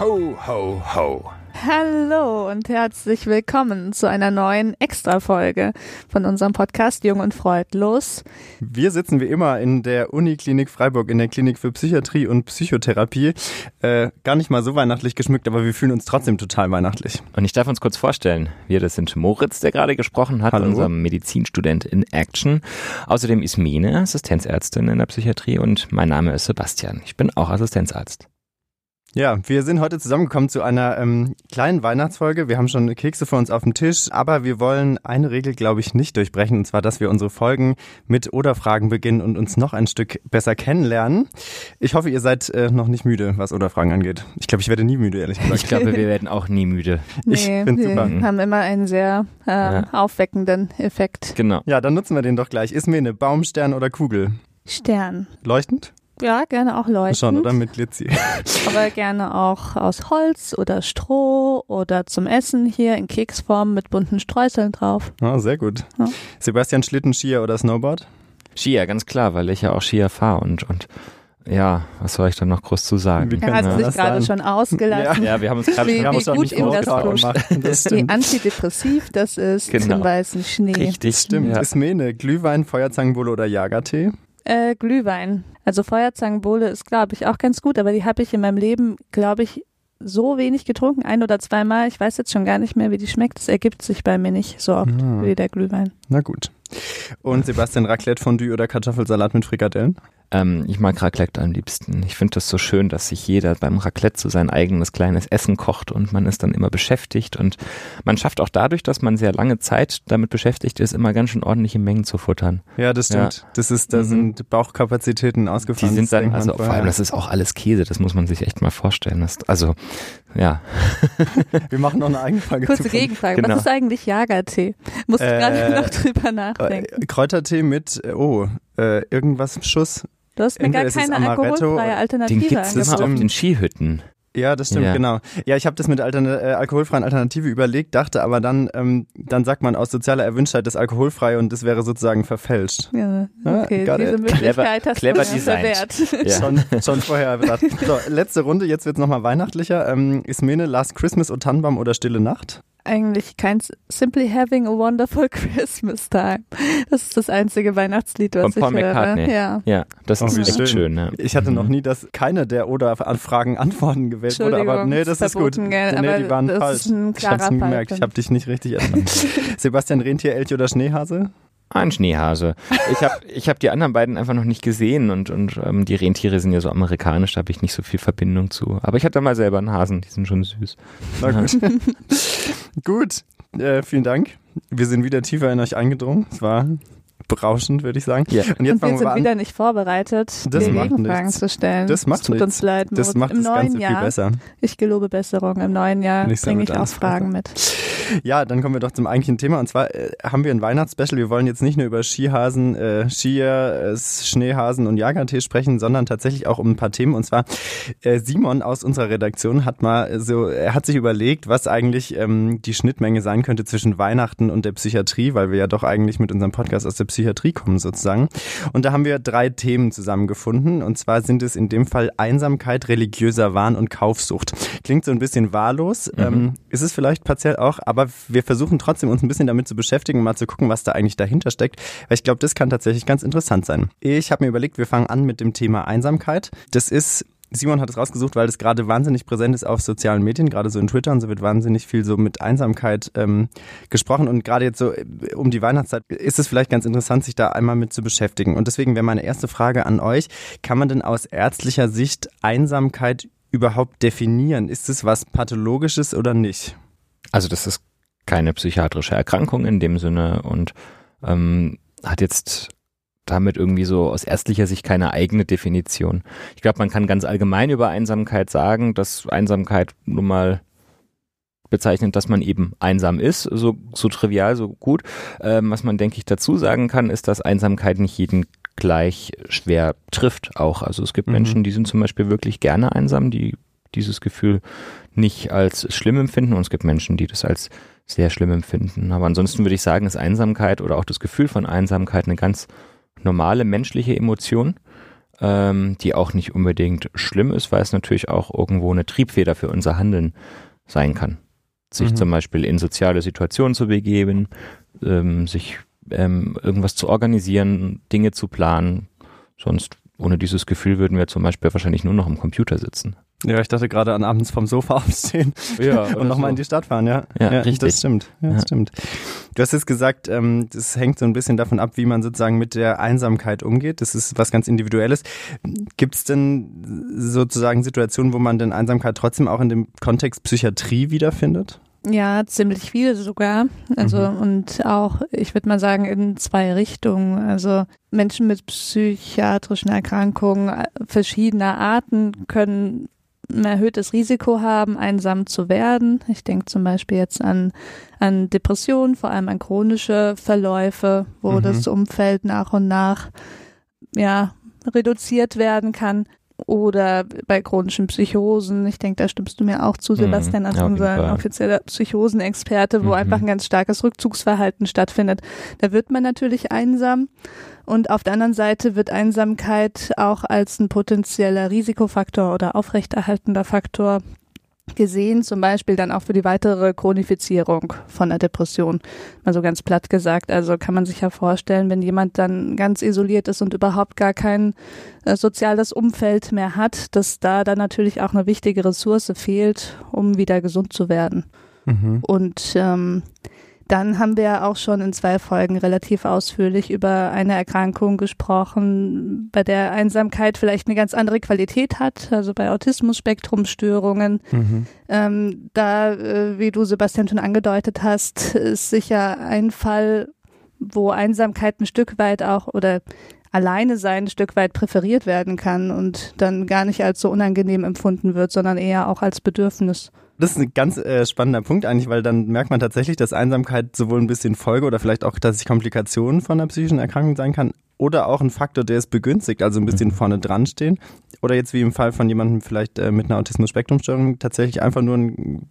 Ho, ho, ho. Hallo und herzlich willkommen zu einer neuen Extra-Folge von unserem Podcast Jung und Freudlos. Wir sitzen wie immer in der Uniklinik Freiburg in der Klinik für Psychiatrie und Psychotherapie. Äh, gar nicht mal so weihnachtlich geschmückt, aber wir fühlen uns trotzdem total weihnachtlich. Und ich darf uns kurz vorstellen, wir, das sind Moritz, der gerade gesprochen hat, Hallo. unser Medizinstudent in Action. Außerdem ist Mine, Assistenzärztin in der Psychiatrie und mein Name ist Sebastian. Ich bin auch Assistenzarzt. Ja, wir sind heute zusammengekommen zu einer ähm, kleinen Weihnachtsfolge. Wir haben schon Kekse vor uns auf dem Tisch, aber wir wollen eine Regel, glaube ich, nicht durchbrechen, und zwar, dass wir unsere Folgen mit Oder-Fragen beginnen und uns noch ein Stück besser kennenlernen. Ich hoffe, ihr seid äh, noch nicht müde, was Oder-Fragen angeht. Ich glaube, ich werde nie müde, ehrlich gesagt. Ich glaube, wir werden auch nie müde. Ich Nee, find's wir super. haben immer einen sehr äh, Ja. aufweckenden Effekt. Genau. Ja, dann nutzen wir den doch gleich. Ist mir eine Baumstern oder Kugel? Stern. Leuchtend? Ja, gerne auch leuchtend. Schon, oder? Mit Glitzi. Aber gerne auch aus Holz oder Stroh oder zum Essen hier in Keksform mit bunten Streuseln drauf. Ah, sehr gut. Ja. Sebastian Schlitten, Skier oder Snowboard? Skier, ganz klar, weil ich ja auch Skier fahre und, und ja, was soll ich da noch groß zu sagen? Er hat man sich das gerade schon ausgelassen. Ja, wir haben uns gerade Wie- wir haben wie uns noch gut nicht ihm das tut. Das Wie stimmt. antidepressiv das ist Genau. zum weißen Schnee. Richtig. Stimmt. Ja. Ist Mene, Glühwein, Feuerzangenbowle oder Jagertee? Äh, Glühwein. Also Feuerzangenbowle ist, glaube ich, auch ganz gut, aber die habe ich in meinem Leben, glaube ich, so wenig getrunken, ein oder zweimal. Ich weiß jetzt schon gar nicht mehr, wie die schmeckt. Das ergibt sich bei mir nicht so oft Ah. wie der Glühwein. Na gut. Und Sebastian Raclette Fondue oder Kartoffelsalat mit Frikadellen? Ähm, ich mag Raclette am liebsten. Ich finde das so schön, dass sich jeder beim Raclette so sein eigenes kleines Essen kocht und man ist dann immer beschäftigt und man schafft auch dadurch, dass man sehr lange Zeit damit beschäftigt ist, immer ganz schön ordentliche Mengen zu futtern. Ja, das stimmt. Das ist, da Mhm. sind Bauchkapazitäten Die ausgefahren. sind das dann, also vor allem, das ist auch alles Käse, das muss man sich echt mal vorstellen. Das, also, ja. Wir machen noch eine eigene Folge Kurze. Gegenfrage. Genau. Was ist eigentlich Jagertee? Musste Äh, gerade noch drüber Äh, nachdenken. Kräutertee mit, äh, oh, äh, irgendwas Schuss. Du hast mir gar entweder keine Amaretto, alkoholfreie Den Alternative gibt's Das immer auf den Skihütten. Ja, das stimmt, Ja. genau. Ja, ich habe das mit Altern äh, alkoholfreien Alternative überlegt, dachte aber dann, ähm, dann sagt man aus sozialer Erwünschtheit das alkoholfrei und das wäre sozusagen verfälscht. Ja, Ah, okay, got diese it. Möglichkeit hast clever du verwehrt. Ja. Schon, schon vorher bedacht. So, letzte Runde, jetzt wird's nochmal weihnachtlicher. Ähm, Ismene, Last Christmas, O Tannenbaum oder Stille Nacht? Eigentlich kein Simply Having a Wonderful Christmas Time. Das ist das einzige Weihnachtslied, was Von ich Paul höre. McCartney. Ja. Ja, das Oh, ist echt schön. schön. ne? Ich hatte Mhm. noch nie, dass keine der Oder-Fragen Antworten gewählt wurde, aber nee, das ist gut. gell, nee, aber die waren das falsch. ist ein ich hab's Fall gemerkt, ich habe dich nicht richtig erkannt. Sebastian Rentier, Elch oder Schneehase? Ein Schneehase. Ich habe ich hab die anderen beiden einfach noch nicht gesehen und, und ähm, die Rentiere sind ja so amerikanisch, da habe ich nicht so viel Verbindung zu. Aber ich hatte mal selber einen Hasen, die sind schon süß. Na gut. gut, äh, vielen Dank. Wir sind wieder tiefer in euch eingedrungen. Es war berauschend, würde ich sagen. Ja. Und jetzt Und wir wir sind an. wieder nicht vorbereitet, Das Gegenfragen nichts. zu stellen. Das macht es tut nichts. uns leid, Das Moritz. macht Im das neuen Ganze Jahr, viel besser. ich gelobe Besserung, im neuen Jahr bringe ich auch. Fragen mit. Ja, dann kommen wir doch zum eigentlichen Thema. Und zwar äh, haben wir ein Weihnachtsspecial. Wir wollen jetzt nicht nur über Skihasen, äh, Skier, äh, Schneehasen und Jagertee sprechen, sondern tatsächlich auch um ein paar Themen. Und zwar äh, Simon aus unserer Redaktion hat mal so, er hat sich überlegt, was eigentlich ähm, die Schnittmenge sein könnte zwischen Weihnachten und der Psychiatrie, weil wir ja doch eigentlich mit unserem Podcast aus der Psychiatrie kommen sozusagen. Und da haben wir drei Themen zusammengefunden. Und zwar sind es in dem Fall Einsamkeit, religiöser Wahn und Kaufsucht. Klingt so ein bisschen wahllos, ähm, ist es vielleicht partiell auch, aber wir versuchen trotzdem uns ein bisschen damit zu beschäftigen, mal zu gucken, was da eigentlich dahinter steckt, weil ich glaube, das kann tatsächlich ganz interessant sein. Ich habe mir überlegt, wir fangen an mit dem Thema Einsamkeit. Das ist Simon hat es rausgesucht, weil das gerade wahnsinnig präsent ist auf sozialen Medien, gerade so in Twitter und so wird wahnsinnig viel so mit Einsamkeit ähm, gesprochen und gerade jetzt so äh, um die Weihnachtszeit ist es vielleicht ganz interessant, sich da einmal mit zu beschäftigen. Und deswegen wäre meine erste Frage an euch, kann man denn aus ärztlicher Sicht Einsamkeit überhaupt definieren? Ist es was Pathologisches oder nicht? Also das ist keine psychiatrische Erkrankung in dem Sinne und ähm, hat jetzt damit irgendwie so aus ärztlicher Sicht keine eigene Definition. Ich glaube, man kann ganz allgemein über Einsamkeit sagen, dass Einsamkeit nun mal bezeichnet, dass man eben einsam ist, so, so trivial, so gut. Ähm, was man, denke ich, dazu sagen kann, ist, dass Einsamkeit nicht jeden gleich schwer trifft auch. Also es gibt Mhm. Menschen, die sind zum Beispiel wirklich gerne einsam, die dieses Gefühl nicht als schlimm empfinden und es gibt Menschen, die das als sehr schlimm empfinden. Aber ansonsten würde ich sagen, ist Einsamkeit oder auch das Gefühl von Einsamkeit eine ganz normale menschliche Emotion. ähm, die auch nicht unbedingt schlimm ist, weil es natürlich auch irgendwo eine Triebfeder für unser Handeln sein kann. Sich Mhm. zum Beispiel in soziale Situationen zu begeben, ähm, sich ähm, irgendwas zu organisieren, Dinge zu planen. Sonst ohne dieses Gefühl würden wir zum Beispiel wahrscheinlich nur noch am Computer sitzen. Ja, ich dachte gerade an abends vom Sofa aufstehen Ja, und nochmal in die Stadt fahren, ja. Ja, richtig. Das stimmt. Ja, das Ja. stimmt. Du hast jetzt gesagt, ähm, das hängt so ein bisschen davon ab, wie man sozusagen mit der Einsamkeit umgeht. Das ist was ganz Individuelles. Gibt es denn sozusagen Situationen, wo man denn Einsamkeit trotzdem auch in dem Kontext Psychiatrie wiederfindet? Ja, ziemlich viel sogar. Also Mhm. und auch, ich würde mal sagen, in zwei Richtungen. Also Menschen mit psychiatrischen Erkrankungen äh, verschiedener Arten können ein erhöhtes Risiko haben, einsam zu werden. Ich denke zum Beispiel jetzt an, an Depressionen, vor allem an chronische Verläufe, wo Mhm. das Umfeld nach und nach ja, reduziert werden kann. Oder bei chronischen Psychosen, ich denke, da stimmst du mir auch zu, Mhm, Sebastian, als ja, unser offizieller Psychosenexperte, wo Mhm. einfach ein ganz starkes Rückzugsverhalten stattfindet. Da wird man natürlich einsam. Und auf der anderen Seite wird Einsamkeit auch als ein potenzieller Risikofaktor oder aufrechterhaltender Faktor gesehen, zum Beispiel dann auch für die weitere Chronifizierung von der Depression. Mal so ganz platt gesagt. Also kann man sich ja vorstellen, wenn jemand dann ganz isoliert ist und überhaupt gar kein äh, soziales Umfeld mehr hat, dass da dann natürlich auch eine wichtige Ressource fehlt, um wieder gesund zu werden. Mhm. Und ähm, dann haben wir auch schon in zwei Folgen relativ ausführlich über eine Erkrankung gesprochen, bei der Einsamkeit vielleicht eine ganz andere Qualität hat, also bei Autismus-Spektrumstörungen. Mhm. Ähm, da, äh, wie du Sebastian schon angedeutet hast, ist sicher ein Fall, wo Einsamkeit ein Stück weit auch oder alleine sein ein Stück weit präferiert werden kann und dann gar nicht als so unangenehm empfunden wird, sondern eher auch als Bedürfnis. Das ist ein ganz äh, spannender Punkt eigentlich, weil dann merkt man tatsächlich, dass Einsamkeit sowohl ein bisschen Folge oder vielleicht auch, dass es Komplikationen von einer psychischen Erkrankung sein kann oder auch ein Faktor, der es begünstigt, also ein bisschen Mhm. vorne dran stehen. Oder jetzt wie im Fall von jemandem vielleicht äh, mit einer Autismus-Spektrum-Störung tatsächlich einfach nur ein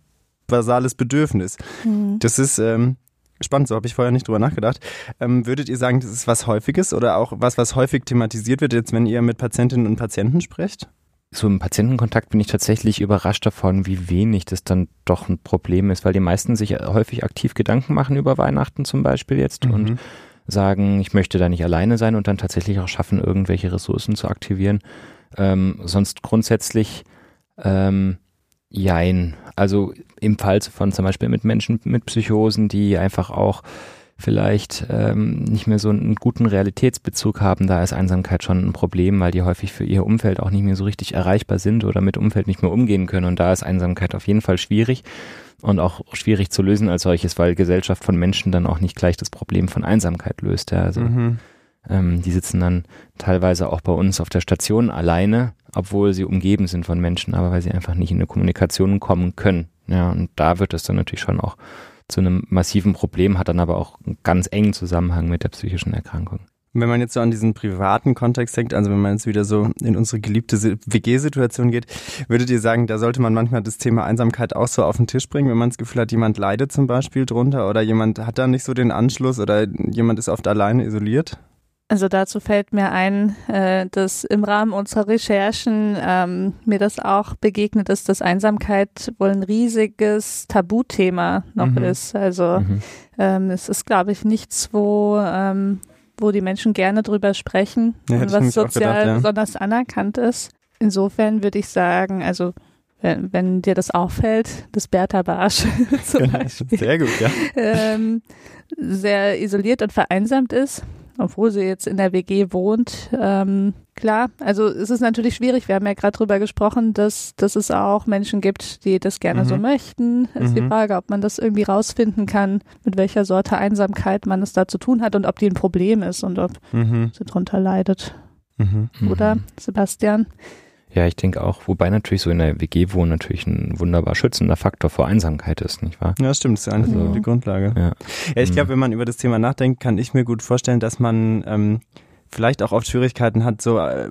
basales Bedürfnis. Das ist ähm, spannend, so habe ich vorher nicht drüber nachgedacht. Ähm, würdet ihr sagen, das ist was Häufiges oder auch was, was häufig thematisiert wird, jetzt wenn ihr mit Patientinnen und Patienten sprecht? So im Patientenkontakt bin ich tatsächlich überrascht davon, wie wenig das dann doch ein Problem ist, weil die meisten sich häufig aktiv Gedanken machen über Weihnachten zum Beispiel jetzt und Mhm. sagen, ich möchte da nicht alleine sein und dann tatsächlich auch schaffen, irgendwelche Ressourcen zu aktivieren. Ähm, sonst grundsätzlich ähm, jein. Also im Fall von zum Beispiel mit Menschen mit Psychosen, die einfach auch vielleicht ähm, nicht mehr so einen guten Realitätsbezug haben, da ist Einsamkeit schon ein Problem, weil die häufig für ihr Umfeld auch nicht mehr so richtig erreichbar sind oder mit Umfeld nicht mehr umgehen können. Und da ist Einsamkeit auf jeden Fall schwierig und auch schwierig zu lösen als solches, weil Gesellschaft von Menschen dann auch nicht gleich das Problem von Einsamkeit löst. Ja. Also Mhm. ähm, die sitzen dann teilweise auch bei uns auf der Station alleine, obwohl sie umgeben sind von Menschen, aber weil sie einfach nicht in eine Kommunikation kommen können. Ja, und da wird es dann natürlich schon auch zu einem massiven Problem, hat dann aber auch einen ganz engen Zusammenhang mit der psychischen Erkrankung. Wenn man jetzt so an diesen privaten Kontext denkt, also wenn man jetzt wieder so in unsere geliebte Si- WG-Situation geht, würdet ihr sagen, da sollte man manchmal das Thema Einsamkeit auch so auf den Tisch bringen, wenn man das Gefühl hat, jemand leidet zum Beispiel drunter oder jemand hat da nicht so den Anschluss oder jemand ist oft alleine isoliert? Also dazu fällt mir ein, äh, dass im Rahmen unserer Recherchen ähm, mir das auch begegnet ist, dass Einsamkeit wohl ein riesiges Tabuthema noch Mhm. ist. Also Mhm. ähm, es ist, glaube ich, nichts, wo, ähm, wo die Menschen gerne drüber sprechen Ja, und was sozial gedacht, ja. besonders anerkannt ist. Insofern würde ich sagen, also wenn, wenn dir das auffällt, das Bertha Barsch zum Genau, Beispiel Sehr gut, ja. ähm, sehr isoliert und vereinsamt ist, obwohl sie jetzt in der WG wohnt. Ähm, klar, also es ist natürlich schwierig. Wir haben ja gerade drüber gesprochen, dass, dass es auch Menschen gibt, die das gerne Mhm. so möchten. Es ist die Mhm. Frage, ob man das irgendwie rausfinden kann, mit welcher Sorte Einsamkeit man es da zu tun hat und ob die ein Problem ist und ob Mhm. sie drunter leidet. Mhm. Oder, Mhm. Sebastian? Ja, ich denke auch, wobei natürlich so in der WG wohnen natürlich ein wunderbar schützender Faktor vor Einsamkeit ist, nicht wahr? Ja, stimmt, das ist eigentlich Also- die Grundlage. Ja. Ja, ich glaube, Mhm. wenn man über das Thema nachdenkt, kann ich mir gut vorstellen, dass man ähm, vielleicht auch oft Schwierigkeiten hat, so äh,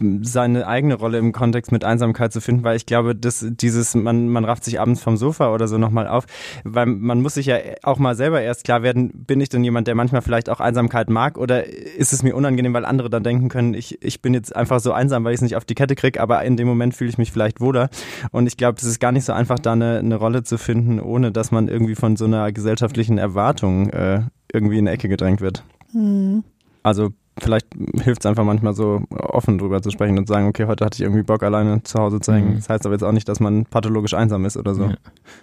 seine eigene Rolle im Kontext mit Einsamkeit zu finden, weil ich glaube, dass dieses, man, man rafft sich abends vom Sofa oder so nochmal auf, weil man muss sich ja auch mal selber erst klar werden, bin ich denn jemand, der manchmal vielleicht auch Einsamkeit mag oder ist es mir unangenehm, weil andere dann denken können, ich, ich bin jetzt einfach so einsam, weil ich es nicht auf die Kette kriege, aber in dem Moment fühle ich mich vielleicht wohler. Und ich glaube, es ist gar nicht so einfach, da eine, eine Rolle zu finden, ohne dass man irgendwie von so einer gesellschaftlichen Erwartung äh, irgendwie in eine Ecke gedrängt wird. Mhm. Also vielleicht hilft es einfach manchmal so offen drüber zu sprechen und zu sagen, okay, heute hatte ich irgendwie Bock, alleine zu Hause zu hängen. Mhm. Das heißt aber jetzt auch nicht, dass man pathologisch einsam ist oder so. Ja.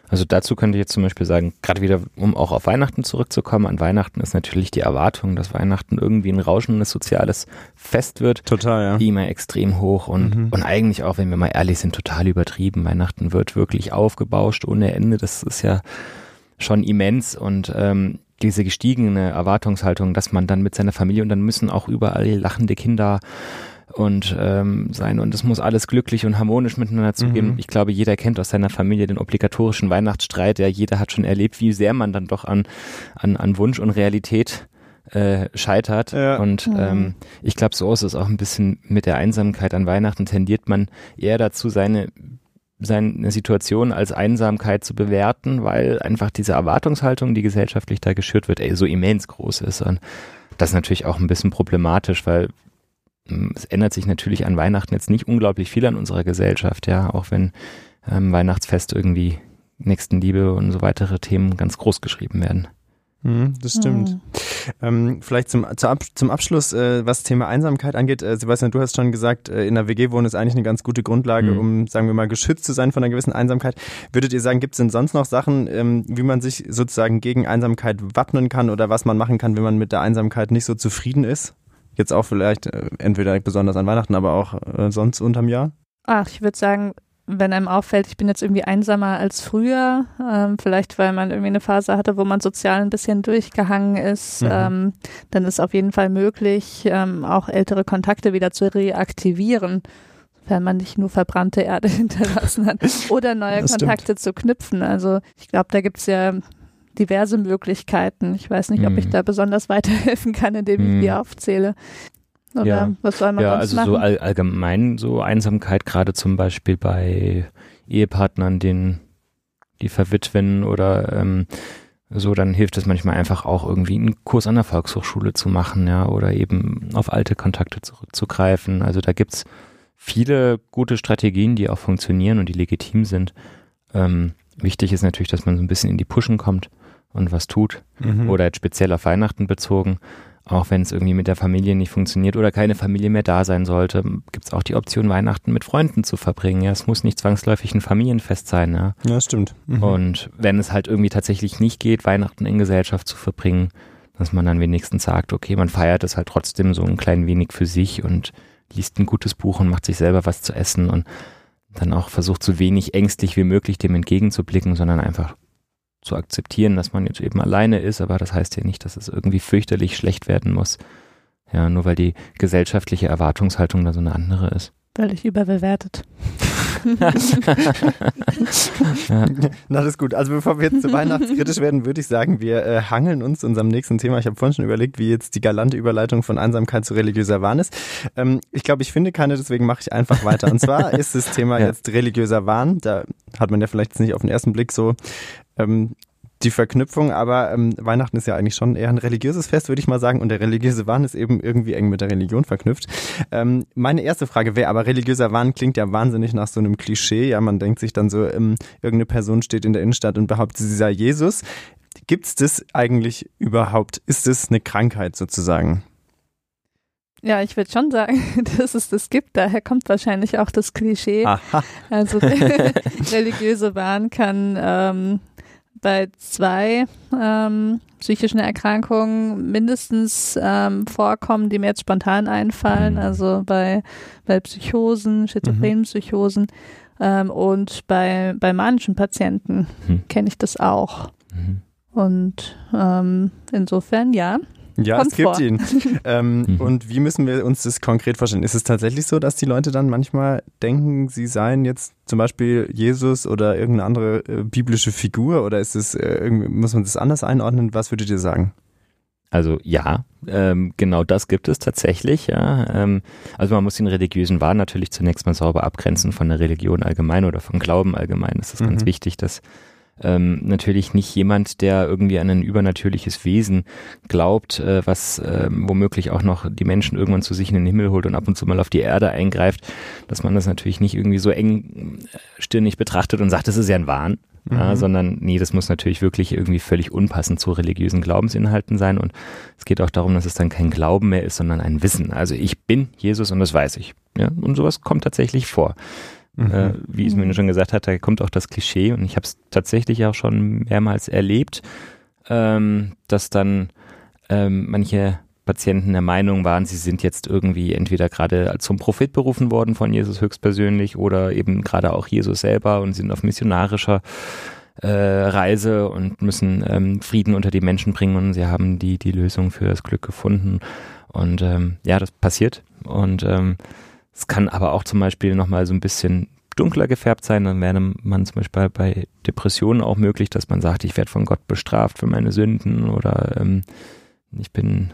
Also dazu könnte ich jetzt zum Beispiel sagen, gerade wieder, um auch auf Weihnachten zurückzukommen, an Weihnachten ist natürlich die Erwartung, dass Weihnachten irgendwie ein rauschendes soziales Fest wird. Total, ja. Die immer extrem hoch und, mhm. und eigentlich auch, wenn wir mal ehrlich sind, total übertrieben. Weihnachten wird wirklich aufgebauscht ohne Ende. Das ist ja schon immens und ähm, diese gestiegene Erwartungshaltung, dass man dann mit seiner Familie und dann müssen auch überall lachende Kinder und ähm, sein und es muss alles glücklich und harmonisch miteinander zugehen. Mhm. Ich glaube, jeder kennt aus seiner Familie den obligatorischen Weihnachtsstreit. Ja, jeder hat schon erlebt, wie sehr man dann doch an an, an Wunsch und Realität äh, scheitert. Ja. Und mhm. ähm, ich glaube, so ist es auch ein bisschen mit der Einsamkeit an Weihnachten tendiert man eher dazu, seine seine Situation als Einsamkeit zu bewerten, weil einfach diese Erwartungshaltung, die gesellschaftlich da geschürt wird, ey, so immens groß ist. Und das ist natürlich auch ein bisschen problematisch, weil hm, es ändert sich natürlich an Weihnachten jetzt nicht unglaublich viel an unserer Gesellschaft, ja, auch wenn ähm, Weihnachtsfest irgendwie Nächstenliebe und so weitere Themen ganz groß geschrieben werden. Mhm, das stimmt. Mhm. Ähm, vielleicht zum, zum Abschluss, äh, was Thema Einsamkeit angeht. Äh, Sebastian, du hast schon gesagt, äh, in der WG wohnen ist eigentlich eine ganz gute Grundlage, mhm. um, sagen wir mal, geschützt zu sein von einer gewissen Einsamkeit. Würdet ihr sagen, gibt es denn sonst noch Sachen, ähm, wie man sich sozusagen gegen Einsamkeit wappnen kann oder was man machen kann, wenn man mit der Einsamkeit nicht so zufrieden ist? Jetzt auch vielleicht äh, entweder besonders an Weihnachten, aber auch äh, sonst unterm Jahr? Ach, ich würde sagen, wenn einem auffällt, ich bin jetzt irgendwie einsamer als früher, ähm, vielleicht weil man irgendwie eine Phase hatte, wo man sozial ein bisschen durchgehangen ist, mhm. ähm, dann ist auf jeden Fall möglich, ähm, auch ältere Kontakte wieder zu reaktivieren, wenn man nicht nur verbrannte Erde hinterlassen hat, oder neue das Kontakte stimmt. zu knüpfen. Also ich glaube, da gibt's ja diverse Möglichkeiten. Ich weiß nicht, mhm. ob ich mhm. da besonders weiterhelfen kann, indem ich die mhm. aufzähle. Oder ja. was soll man ja, also machen? so all, allgemein so Einsamkeit, gerade zum Beispiel bei Ehepartnern, den, die verwitwen oder ähm, so, dann hilft es manchmal einfach auch irgendwie einen Kurs an der Volkshochschule zu machen, ja, oder eben auf alte Kontakte zurückzugreifen. Also da gibt's viele gute Strategien, die auch funktionieren und die legitim sind. Ähm, wichtig ist natürlich, dass man so ein bisschen in die Pushen kommt und was tut. Mhm. Oder jetzt speziell auf Weihnachten bezogen auch wenn es irgendwie mit der Familie nicht funktioniert oder keine Familie mehr da sein sollte, gibt es auch die Option, Weihnachten mit Freunden zu verbringen. Ja, es muss nicht zwangsläufig ein Familienfest sein. Ja, ja stimmt. Mhm. Und wenn es halt irgendwie tatsächlich nicht geht, Weihnachten in Gesellschaft zu verbringen, dass man dann wenigstens sagt, okay, man feiert es halt trotzdem so ein klein wenig für sich und liest ein gutes Buch und macht sich selber was zu essen und dann auch versucht, so wenig ängstlich wie möglich dem entgegenzublicken, sondern einfach zu akzeptieren, dass man jetzt eben alleine ist, aber das heißt ja nicht, dass es irgendwie fürchterlich schlecht werden muss. Ja, nur weil die gesellschaftliche Erwartungshaltung da so eine andere ist. Völlig überbewertet. ja. Na, das ist gut. Also bevor wir jetzt zu weihnachtskritisch werden, würde ich sagen, wir äh, hangeln uns unserem nächsten Thema. Ich habe vorhin schon überlegt, wie jetzt die galante Überleitung von Einsamkeit zu religiöser Wahn ist. Ähm, ich glaube, ich finde keine, deswegen mache ich einfach weiter. Und zwar ist das Thema ja. jetzt religiöser Wahn. Da hat man ja vielleicht jetzt nicht auf den ersten Blick so ähm, die Verknüpfung, aber ähm, Weihnachten ist ja eigentlich schon eher ein religiöses Fest, würde ich mal sagen, und der religiöse Wahn ist eben irgendwie eng mit der Religion verknüpft. Ähm, meine erste Frage wäre aber, religiöser Wahn klingt ja wahnsinnig nach so einem Klischee. Ja, man denkt sich dann so, ähm, irgendeine Person steht in der Innenstadt und behauptet, sie sei Jesus. Gibt es das eigentlich überhaupt? Ist das eine Krankheit sozusagen? Ja, ich würde schon sagen, dass es das gibt. Daher kommt wahrscheinlich auch das Klischee. Aha. Also religiöse Wahn kann ähm, bei zwei ähm, psychischen Erkrankungen mindestens ähm, vorkommen, die mir jetzt spontan einfallen. Mhm. Also bei, bei Psychosen, schizophrenen mhm. Psychosen ähm, und bei, bei manischen Patienten mhm. kenne ich das auch. Mhm. Und ähm, insofern ja, ja, Kommt es gibt vor. ihn. ähm, mhm. Und wie müssen wir uns das konkret vorstellen? Ist es tatsächlich so, dass die Leute dann manchmal denken, sie seien jetzt zum Beispiel Jesus oder irgendeine andere äh, biblische Figur? Oder ist es, äh, muss man das anders einordnen? Was würdet ihr sagen? Also ja, ähm, genau das gibt es tatsächlich. Ja. Ähm, also man muss den religiösen Wahn natürlich zunächst mal sauber abgrenzen von der Religion allgemein oder von Glauben allgemein. Das ist mhm. ganz wichtig, dass ähm, natürlich nicht jemand, der irgendwie an ein übernatürliches Wesen glaubt, äh, was äh, womöglich auch noch die Menschen irgendwann zu sich in den Himmel holt und ab und zu mal auf die Erde eingreift, dass man das natürlich nicht irgendwie so engstirnig betrachtet und sagt, das ist ja ein Wahn, mhm. ja, sondern nee, das muss natürlich wirklich irgendwie völlig unpassend zu religiösen Glaubensinhalten sein und es geht auch darum, dass es dann kein Glauben mehr ist, sondern ein Wissen. Also ich bin Jesus und das weiß ich. Ja, und sowas kommt tatsächlich vor. Mhm. Äh, wie Ismene schon gesagt hat, da kommt auch das Klischee und ich habe es tatsächlich auch schon mehrmals erlebt, ähm, dass dann ähm, manche Patienten der Meinung waren, sie sind jetzt irgendwie entweder gerade zum Prophet berufen worden von Jesus höchstpersönlich oder eben gerade auch Jesus selber und sind auf missionarischer äh, Reise und müssen ähm, Frieden unter die Menschen bringen und sie haben die, die Lösung für das Glück gefunden. Und ähm, ja, das passiert. Und ähm, es kann aber auch zum Beispiel nochmal so ein bisschen dunkler gefärbt sein. Dann wäre man zum Beispiel bei Depressionen auch möglich, dass man sagt, ich werde von Gott bestraft für meine Sünden oder ähm, ich bin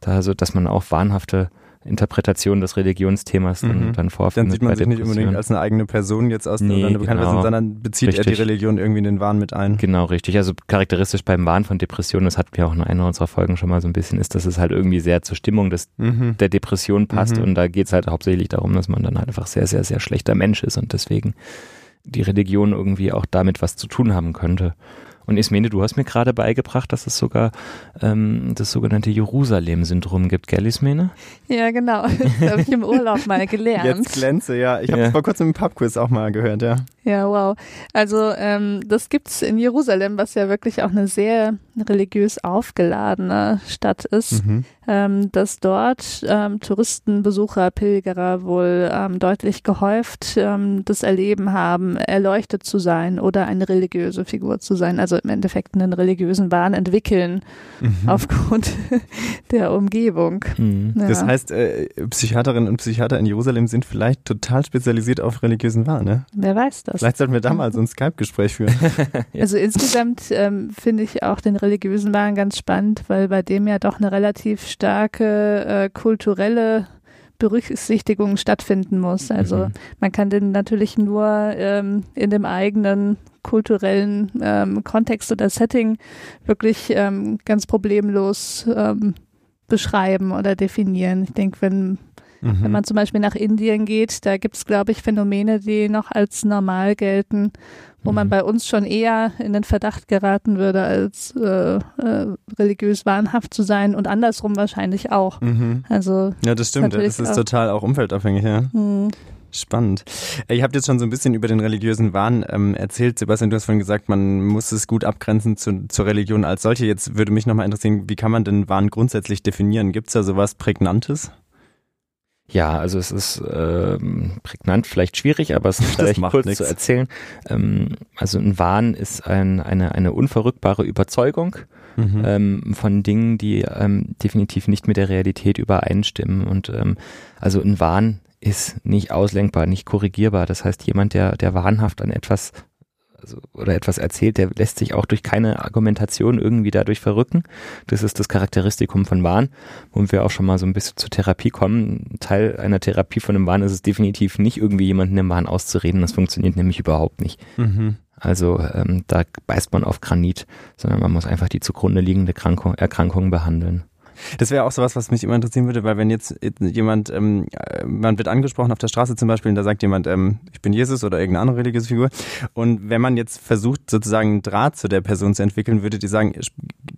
da so, dass man auch wahnhafte Interpretation des Religionsthemas dann, mhm. dann vorfindet. Dann sieht man sich nicht unbedingt als eine eigene Person jetzt aus nee, oder bekannt genau. sondern bezieht richtig. er die Religion irgendwie in den Wahn mit ein. Genau, richtig. Also charakteristisch beim Wahn von Depressionen, das hatten wir auch in einer unserer Folgen schon mal so ein bisschen, ist, dass es halt irgendwie sehr zur Stimmung des, mhm. der Depression passt mhm. und da geht es halt hauptsächlich darum, dass man dann halt einfach sehr, sehr, sehr schlechter Mensch ist und deswegen die Religion irgendwie auch damit was zu tun haben könnte. Und Ismene, du hast mir gerade beigebracht, dass es sogar ähm, das sogenannte Jerusalem-Syndrom gibt, gell, Ismene? Ja, genau. Das habe ich im Urlaub mal gelernt. Jetzt glänze, ja. Ich habe es ja. vor kurzem im Pubquiz auch mal gehört, ja. Ja, wow. Also ähm, das gibt's in Jerusalem, was ja wirklich auch eine sehr religiös aufgeladene Stadt ist, mhm. ähm, dass dort ähm, Touristen, Besucher, Pilgerer wohl ähm, deutlich gehäuft ähm, das Erleben haben, erleuchtet zu sein oder eine religiöse Figur zu sein, also im Endeffekt einen religiösen Wahn entwickeln mhm. aufgrund der Umgebung. Mhm. Ja. Das heißt, äh, Psychiaterinnen und Psychiater in Jerusalem sind vielleicht total spezialisiert auf religiösen Wahn, ne? Wer weiß das? Vielleicht sollten wir da mal so ein Skype-Gespräch führen. ja. Also insgesamt ähm, finde ich auch den religiösen Wahn ganz spannend, weil bei dem ja doch eine relativ starke äh, kulturelle Berücksichtigung stattfinden muss. Also mhm. man kann den natürlich nur ähm, in dem eigenen kulturellen ähm, Kontext oder Setting wirklich ähm, ganz problemlos ähm, beschreiben oder definieren. Ich denke, wenn Mhm. Wenn man zum Beispiel nach Indien geht, da gibt es, glaube ich, Phänomene, die noch als normal gelten, wo mhm. man bei uns schon eher in den Verdacht geraten würde, als äh, äh, religiös wahnhaft zu sein und andersrum wahrscheinlich auch. Mhm. Also ja, das stimmt. Das ist total auch umfeldabhängig, ja. Spannend. Äh, ihr habt jetzt schon so ein bisschen über den religiösen Wahn ähm, erzählt. Sebastian, du hast vorhin gesagt, man muss es gut abgrenzen zu, zur Religion als solche. Jetzt würde mich nochmal interessieren, wie kann man den Wahn grundsätzlich definieren? Gibt es da sowas Prägnantes? Ja, also es ist ähm, prägnant, vielleicht schwierig, aber es ist vielleicht kurz nix. zu erzählen. Ähm, also ein Wahn ist ein, eine, eine unverrückbare Überzeugung mhm. ähm, von Dingen, die ähm, definitiv nicht mit der Realität übereinstimmen. Und ähm, also ein Wahn ist nicht auslenkbar, nicht korrigierbar. Das heißt, jemand, der, der wahnhaft an etwas also, oder etwas erzählt, der lässt sich auch durch keine Argumentation irgendwie dadurch verrücken. Das ist das Charakteristikum von Wahn, wo wir auch schon mal so ein bisschen zur Therapie kommen. Teil einer Therapie von einem Wahn ist es definitiv nicht, irgendwie jemanden im Wahn auszureden. Das funktioniert nämlich überhaupt nicht. Mhm. Also ähm, da beißt man auf Granit, sondern man muss einfach die zugrunde liegende Krankung, Erkrankung behandeln. Das wäre auch sowas, was mich immer interessieren würde, weil wenn jetzt jemand, ähm, man wird angesprochen auf der Straße zum Beispiel und da sagt jemand, ähm, ich bin Jesus oder irgendeine andere religiöse Figur und wenn man jetzt versucht sozusagen einen Draht zu der Person zu entwickeln, würde die sagen,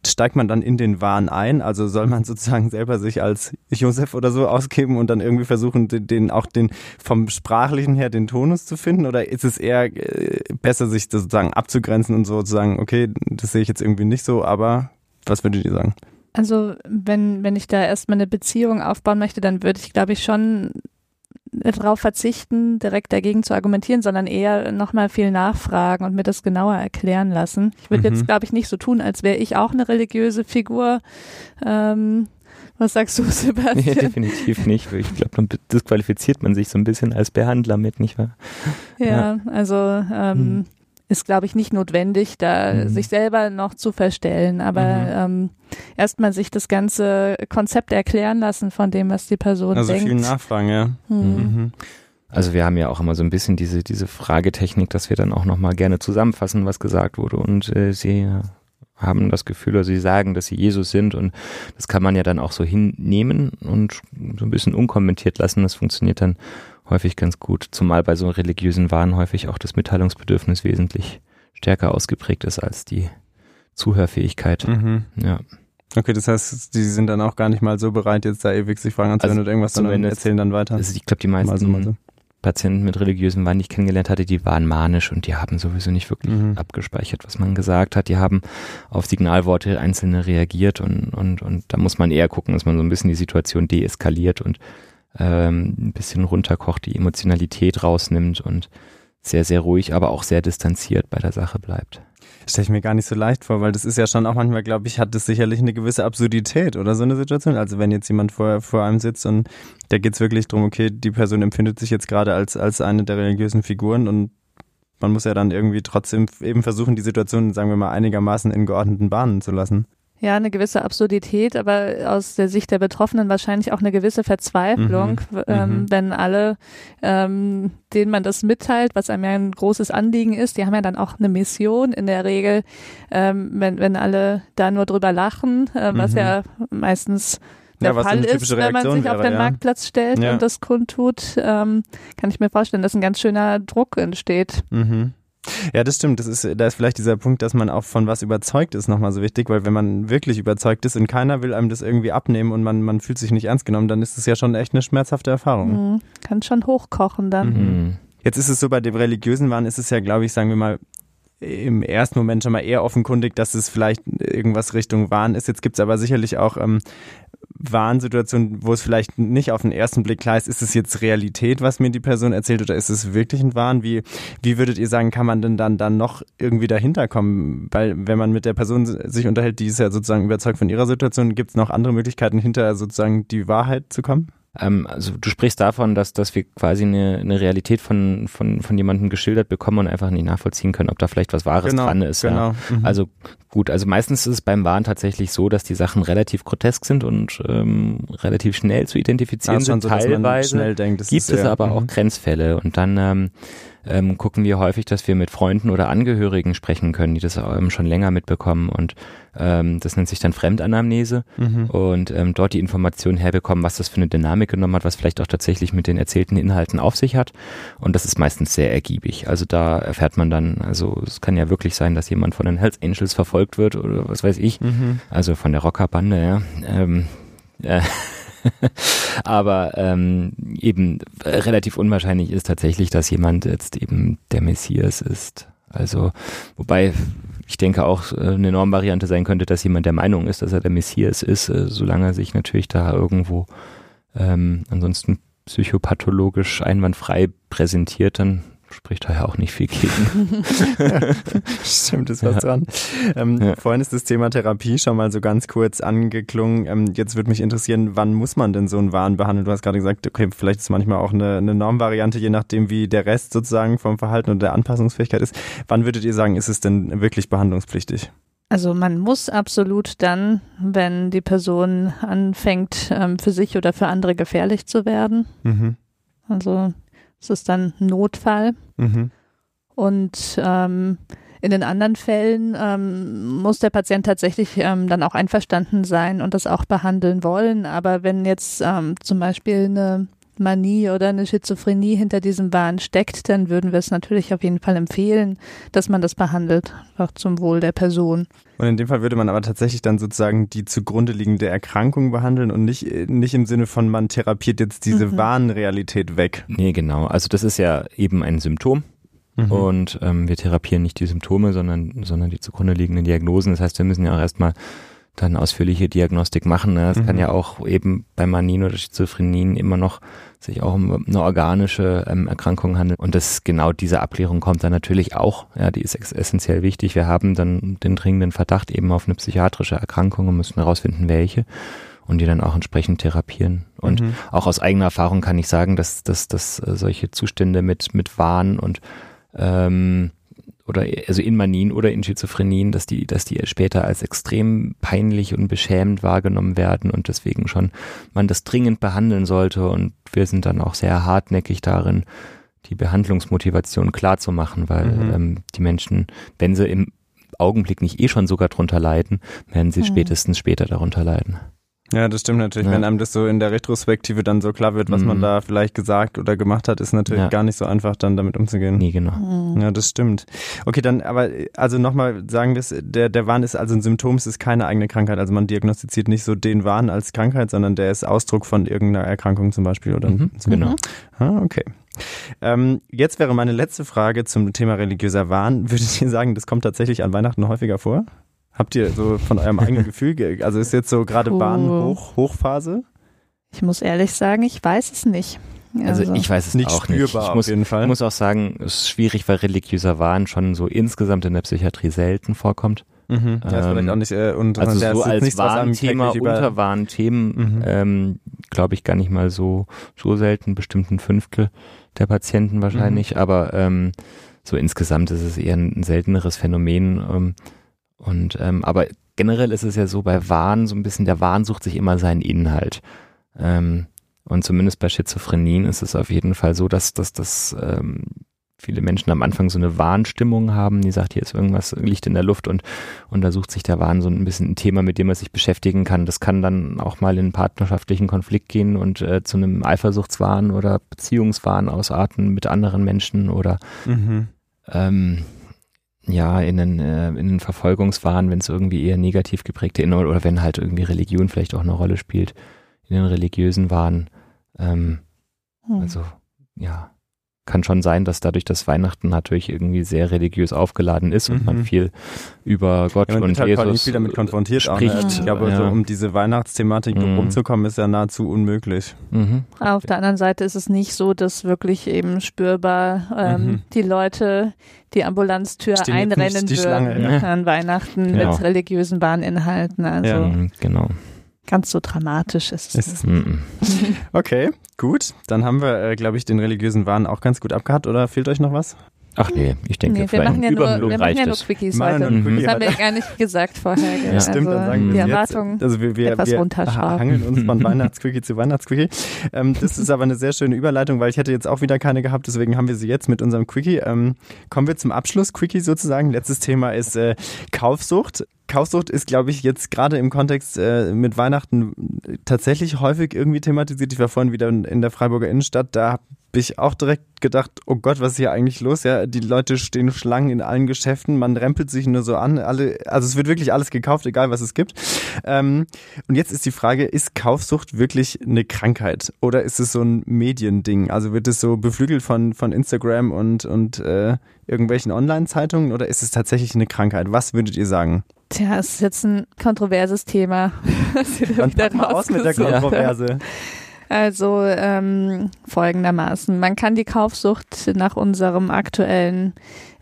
steigt man dann in den Wahn ein? Also soll man sozusagen selber sich als Josef oder so ausgeben und dann irgendwie versuchen, den, auch den vom sprachlichen her den Tonus zu finden oder ist es eher äh, besser, sich sozusagen abzugrenzen und so zu sagen, okay, das sehe ich jetzt irgendwie nicht so, aber was würdet ihr sagen? Also wenn, wenn ich da erstmal eine Beziehung aufbauen möchte, dann würde ich, glaube ich, schon darauf verzichten, direkt dagegen zu argumentieren, sondern eher nochmal viel nachfragen und mir das genauer erklären lassen. Ich würde mhm. jetzt, glaube ich, nicht so tun, als wäre ich auch eine religiöse Figur. Ähm, was sagst du, Sebastian? Nee, definitiv nicht. Ich glaube, dann disqualifiziert man sich so ein bisschen als Behandler mit, nicht wahr? Ja, ja. also ähm, mhm ist, glaube ich, nicht notwendig, da Mhm. sich selber noch zu verstellen, aber Mhm. ähm, erstmal sich das ganze Konzept erklären lassen von dem, was die Person Also denkt. viel Nachfragen, ja. Hm. Mhm. Also wir haben ja auch immer so ein bisschen diese, diese Fragetechnik, dass wir dann auch nochmal gerne zusammenfassen, was gesagt wurde. Und äh, sie haben das Gefühl, oder sie sagen, dass sie Jesus sind und das kann man ja dann auch so hinnehmen und so ein bisschen unkommentiert lassen. Das funktioniert dann häufig ganz gut. Zumal bei so religiösen Wahn häufig auch das Mitteilungsbedürfnis wesentlich stärker ausgeprägt ist als die Zuhörfähigkeit. Mhm. Ja. Okay, das heißt, die sind dann auch gar nicht mal so bereit, jetzt da ewig sich Fragen anzuhören Also oder irgendwas, zumindest- erzählen dann weiter. Also ich glaube, die meisten Mal so, mal so. Patienten mit religiösen Wahn, die ich kennengelernt hatte, die waren manisch und die haben sowieso nicht wirklich Mhm. abgespeichert, was man gesagt hat. Die haben auf Signalworte einzelne reagiert und, und, und da muss man eher gucken, dass man so ein bisschen die Situation deeskaliert und ähm, ein bisschen runterkocht, die Emotionalität rausnimmt und sehr, sehr ruhig, aber auch sehr distanziert bei der Sache bleibt. Stelle ich mir gar nicht so leicht vor, weil das ist ja schon auch manchmal, glaube ich, hat das sicherlich eine gewisse Absurdität oder so eine Situation. Also wenn jetzt jemand vor, vor einem sitzt und da geht's wirklich drum, okay, die Person empfindet sich jetzt gerade als, als eine der religiösen Figuren und man muss ja dann irgendwie trotzdem eben versuchen, die Situation, sagen wir mal, einigermaßen in geordneten Bahnen zu lassen. Ja, eine gewisse Absurdität, aber aus der Sicht der Betroffenen wahrscheinlich auch eine gewisse Verzweiflung, Mhm. ähm, Mhm. wenn alle, ähm, denen man das mitteilt, was einem ja ein großes Anliegen ist, die haben ja dann auch eine Mission in der Regel, ähm, wenn, wenn alle da nur drüber lachen, äh, was Mhm. ja meistens der Ja, Fall ist, wenn man sich auf wäre, den ja. Marktplatz stellt Ja. und das kundtut, ähm, kann ich mir vorstellen, dass ein ganz schöner Druck entsteht. Mhm. Ja, das stimmt. Das ist, da ist vielleicht dieser Punkt, dass man auch von was überzeugt ist, nochmal so wichtig, weil wenn man wirklich überzeugt ist und keiner will einem das irgendwie abnehmen und man, man fühlt sich nicht ernst genommen, dann ist es ja schon echt eine schmerzhafte Erfahrung. Mhm. Kann schon hochkochen dann. Mhm. Jetzt ist es so, bei dem religiösen Wahn ist es ja, glaube ich, sagen wir mal, im ersten Moment schon mal eher offenkundig, dass es vielleicht irgendwas Richtung Wahn ist. Jetzt gibt es aber sicherlich auch ähm, Warnsituationen, wo es vielleicht nicht auf den ersten Blick klar ist, ist es jetzt Realität, was mir die Person erzählt, oder ist es wirklich ein Wahn? Wie, wie würdet ihr sagen, kann man denn dann, dann noch irgendwie dahinter kommen? Weil wenn man mit der Person sich unterhält, die ist ja sozusagen überzeugt von ihrer Situation, gibt es noch andere Möglichkeiten, hinter sozusagen die Wahrheit zu kommen? Ähm, also du sprichst davon, dass, dass wir quasi eine, eine Realität von, von, von jemandem geschildert bekommen und einfach nicht nachvollziehen können, ob da vielleicht was Wahres dran ist. Ja. genau. Mhm. Also gut, also meistens ist es beim Wahn tatsächlich so, dass die Sachen relativ grotesk sind und ähm, relativ schnell zu identifizieren sind. so, Teilweise denkt, gibt es aber auch mhm. Grenzfälle und dann ähm, ähm, gucken wir häufig, dass wir mit Freunden oder Angehörigen sprechen können, die das ähm, schon länger mitbekommen und ähm, das nennt sich dann Fremdanamnese Mhm. und ähm, dort die Informationen herbekommen, was das für eine Dynamik genommen hat, was vielleicht auch tatsächlich mit den erzählten Inhalten auf sich hat. Und das ist meistens sehr ergiebig. Also da erfährt man dann, also es kann ja wirklich sein, dass jemand von den Hells Angels verfolgt wird oder was weiß ich. Mhm. Also von der Rockerbande, ja. Ähm, äh, aber ähm, eben äh, relativ unwahrscheinlich ist tatsächlich, dass jemand jetzt eben der Messias ist. Also, wobei ich denke auch äh, eine Normvariante sein könnte, dass jemand der Meinung ist, dass er der Messias ist, äh, solange er sich natürlich da irgendwo ähm, ansonsten psychopathologisch einwandfrei präsentiert, dann spricht da ja auch nicht viel gegen. Stimmt, ist was Ja. dran. Ähm, Ja. Vorhin ist das Thema Therapie schon mal so ganz kurz angeklungen. Ähm, jetzt würde mich interessieren, wann muss man denn so einen Wahn behandeln? Du hast gerade gesagt, okay, vielleicht ist manchmal auch eine, eine Normvariante, je nachdem, wie der Rest sozusagen vom Verhalten und der Anpassungsfähigkeit ist. Wann würdet ihr sagen, ist es denn wirklich behandlungspflichtig? Also man muss absolut dann, wenn die Person anfängt, ähm, für sich oder für andere gefährlich zu werden. Mhm. Also es ist dann Notfall. Mhm. Und ähm, in den anderen Fällen ähm, muss der Patient tatsächlich ähm, dann auch einverstanden sein und das auch behandeln wollen. Aber wenn jetzt ähm, zum Beispiel eine Manie oder eine Schizophrenie hinter diesem Wahn steckt, dann würden wir es natürlich auf jeden Fall empfehlen, dass man das behandelt, auch zum Wohl der Person. Und in dem Fall würde man aber tatsächlich dann sozusagen die zugrunde liegende Erkrankung behandeln und nicht, nicht im Sinne von, man therapiert jetzt diese Mhm. Wahnrealität weg. nee, genau. Also das ist ja eben ein Symptom. Mhm. Und ähm, wir therapieren nicht die Symptome, sondern, sondern die zugrunde liegenden Diagnosen. Das heißt, wir müssen ja auch erstmal dann ausführliche Diagnostik machen. Ne? Es Mhm. kann ja auch eben bei Manien oder Schizophrenien immer noch sich auch um eine organische ähm, Erkrankung handeln. Und das genau diese Abklärung kommt dann natürlich auch. Ja, die ist essentiell wichtig. Wir haben dann den dringenden Verdacht eben auf eine psychiatrische Erkrankung und müssen herausfinden, welche und die dann auch entsprechend therapieren. Und Mhm. auch aus eigener Erfahrung kann ich sagen, dass, dass, dass äh, solche Zustände mit, mit Wahn und ähm, oder also in Manien oder in Schizophrenien, dass die, dass die später als extrem peinlich und beschämend wahrgenommen werden und deswegen schon man das dringend behandeln sollte und wir sind dann auch sehr hartnäckig darin, die Behandlungsmotivation klar zu machen, weil mhm. ähm, die Menschen, wenn sie im Augenblick nicht eh schon sogar drunter leiden, werden sie mhm. spätestens später darunter leiden. Ja, das stimmt natürlich. Ja. Wenn einem das so in der Retrospektive dann so klar wird, was mhm. man da vielleicht gesagt oder gemacht hat, ist natürlich ja. gar nicht so einfach, dann damit umzugehen. Nee, genau. Mhm. Ja, das stimmt. Okay, dann, aber, also nochmal sagen wir es, der, der Wahn ist also ein Symptom, es ist keine eigene Krankheit. Also man diagnostiziert nicht so den Wahn als Krankheit, sondern der ist Ausdruck von irgendeiner Erkrankung zum Beispiel, oder? Mhm, genau. Ah, okay. Ähm, jetzt wäre meine letzte Frage zum Thema religiöser Wahn. Würdet ihr sagen, das kommt tatsächlich an Weihnachten häufiger vor? Habt ihr so von eurem eigenen Gefühl, also ist jetzt so gerade Hochphase? Ich muss ehrlich sagen, ich weiß es nicht. Also, also ich weiß es nicht auch nicht. Ich muss, jeden Fall. muss auch sagen, es ist schwierig, weil religiöser Wahn schon so insgesamt in der Psychiatrie selten vorkommt. Mhm. Ja, ist vielleicht auch nicht, äh, und also so als Warnthema unter Warnthemen, mhm. ähm, glaube ich, gar nicht mal so, so selten, bestimmt ein Fünftel der Patienten wahrscheinlich, mhm. aber ähm, so insgesamt ist es eher ein selteneres Phänomen. Ähm, und ähm, aber generell ist es ja so bei Wahn so ein bisschen, der Wahn sucht sich immer seinen Inhalt. Ähm, und zumindest bei Schizophrenien ist es auf jeden Fall so, dass, dass, dass ähm, viele Menschen am Anfang so eine Warnstimmung haben, die sagt, hier ist irgendwas, Licht in der Luft und, und da sucht sich der Wahn so ein bisschen ein Thema, mit dem er sich beschäftigen kann. Das kann dann auch mal in einen partnerschaftlichen Konflikt gehen und äh, zu einem Eifersuchtswahn oder Beziehungswahn ausarten mit anderen Menschen oder mhm. ähm, ja, in einen, äh, in einen Verfolgungswahn, wenn es irgendwie eher negativ geprägte Inhalte oder wenn halt irgendwie Religion vielleicht auch eine Rolle spielt, in den religiösen Wahn. Ähm, hm. Also, ja kann schon sein, dass dadurch, dass Weihnachten natürlich irgendwie sehr religiös aufgeladen ist und man mhm. viel über Gott ja, und halt Jesus viel damit konfrontiert spricht. Auch, ne? Ich glaube, ja. so, um diese Weihnachtsthematik mhm. rumzukommen, ist ja nahezu unmöglich. Mhm. Auf der anderen Seite ist es nicht so, dass wirklich eben spürbar ähm, mhm. die Leute die Ambulanztür Stehen einrennen würden Schlange, ja. an Weihnachten genau. mit religiösen Bahninhalten. Also. genau. Ganz so dramatisch ist es. Ist es. okay, gut. Dann haben wir, äh, glaube ich, den religiösen Wahn auch ganz gut abgehabt. Oder fehlt euch noch was? Ach nee, ich denke, nee, wir machen ja nur, wir machen ja nur Quickies heute. Mhm. Das haben wir gar nicht gesagt vorher. Ja. Stimmt, dann sagen wir die Erwartung jetzt, also wir, wir, etwas wir hangeln uns von Weihnachtsquickie zu Weihnachtsquickie. Ähm, das ist aber eine sehr schöne Überleitung, weil ich hätte jetzt auch wieder keine gehabt, deswegen haben wir sie jetzt mit unserem Quickie. Ähm, kommen wir zum Abschluss, Quickie sozusagen. Letztes Thema ist äh, Kaufsucht. Kaufsucht ist, glaube ich, jetzt gerade im Kontext äh, mit Weihnachten tatsächlich häufig irgendwie thematisiert. Ich war vorhin wieder in der Freiburger Innenstadt, da habe ich auch direkt gedacht, oh Gott, was ist hier eigentlich los? Ja, die Leute stehen Schlangen in allen Geschäften, man rempelt sich nur so an, alle, also es wird wirklich alles gekauft, egal was es gibt. Ähm, und jetzt ist die Frage, ist Kaufsucht wirklich eine Krankheit oder ist es so ein Mediending? Also wird es so beflügelt von, von Instagram und, und äh, irgendwelchen Online-Zeitungen oder ist es tatsächlich eine Krankheit? Was würdet ihr sagen? Tja, es ist jetzt ein kontroverses Thema. Dann pack mal aus mit der Kontroverse. Also ähm, folgendermaßen. Man kann die Kaufsucht nach unserem aktuellen